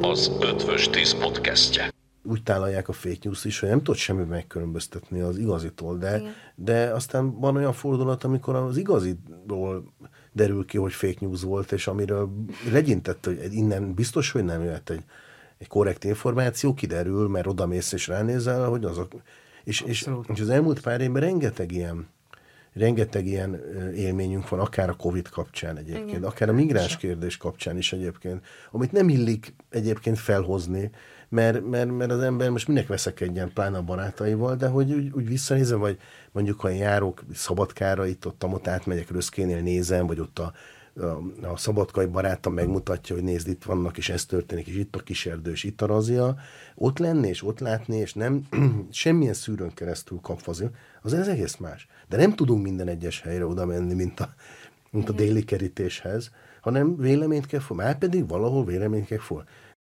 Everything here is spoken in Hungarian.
Az Ötvös Tíz podcastje. úgy tálalják a fake news is, hogy nem tudod semmi megkülönböztetni az igazitól, de, de aztán van olyan fordulat, amikor az igaziról derül ki, hogy fake news volt, és amiről legyintett, hogy innen biztos, hogy nem jöhet egy, egy korrekt információ, kiderül, mert oda mész és ránézel, hogy azok... És, és, és az elmúlt pár évben rengeteg ilyen rengeteg ilyen élményünk van, akár a Covid kapcsán egyébként, Igen. akár a migráns kérdés kapcsán is egyébként, amit nem illik egyébként felhozni, mert, mert, mert az ember most minek veszekedjen, pláne a barátaival, de hogy úgy, úgy visszanézem, vagy mondjuk, ha járok Szabadkára, itt ott, ott átmegyek Röszkénél nézem, vagy ott a, a, a szabadkai barátom megmutatja, hogy nézd, itt vannak, és ez történik, és itt a kiserdő, és itt a razia, ott lenni, és ott látni, és nem semmilyen szűrőn keresztül kapva az, ez egész más. De nem tudunk minden egyes helyre oda menni, mint a, mint a déli kerítéshez, hanem véleményt kell for, már pedig valahol véleményt kell for.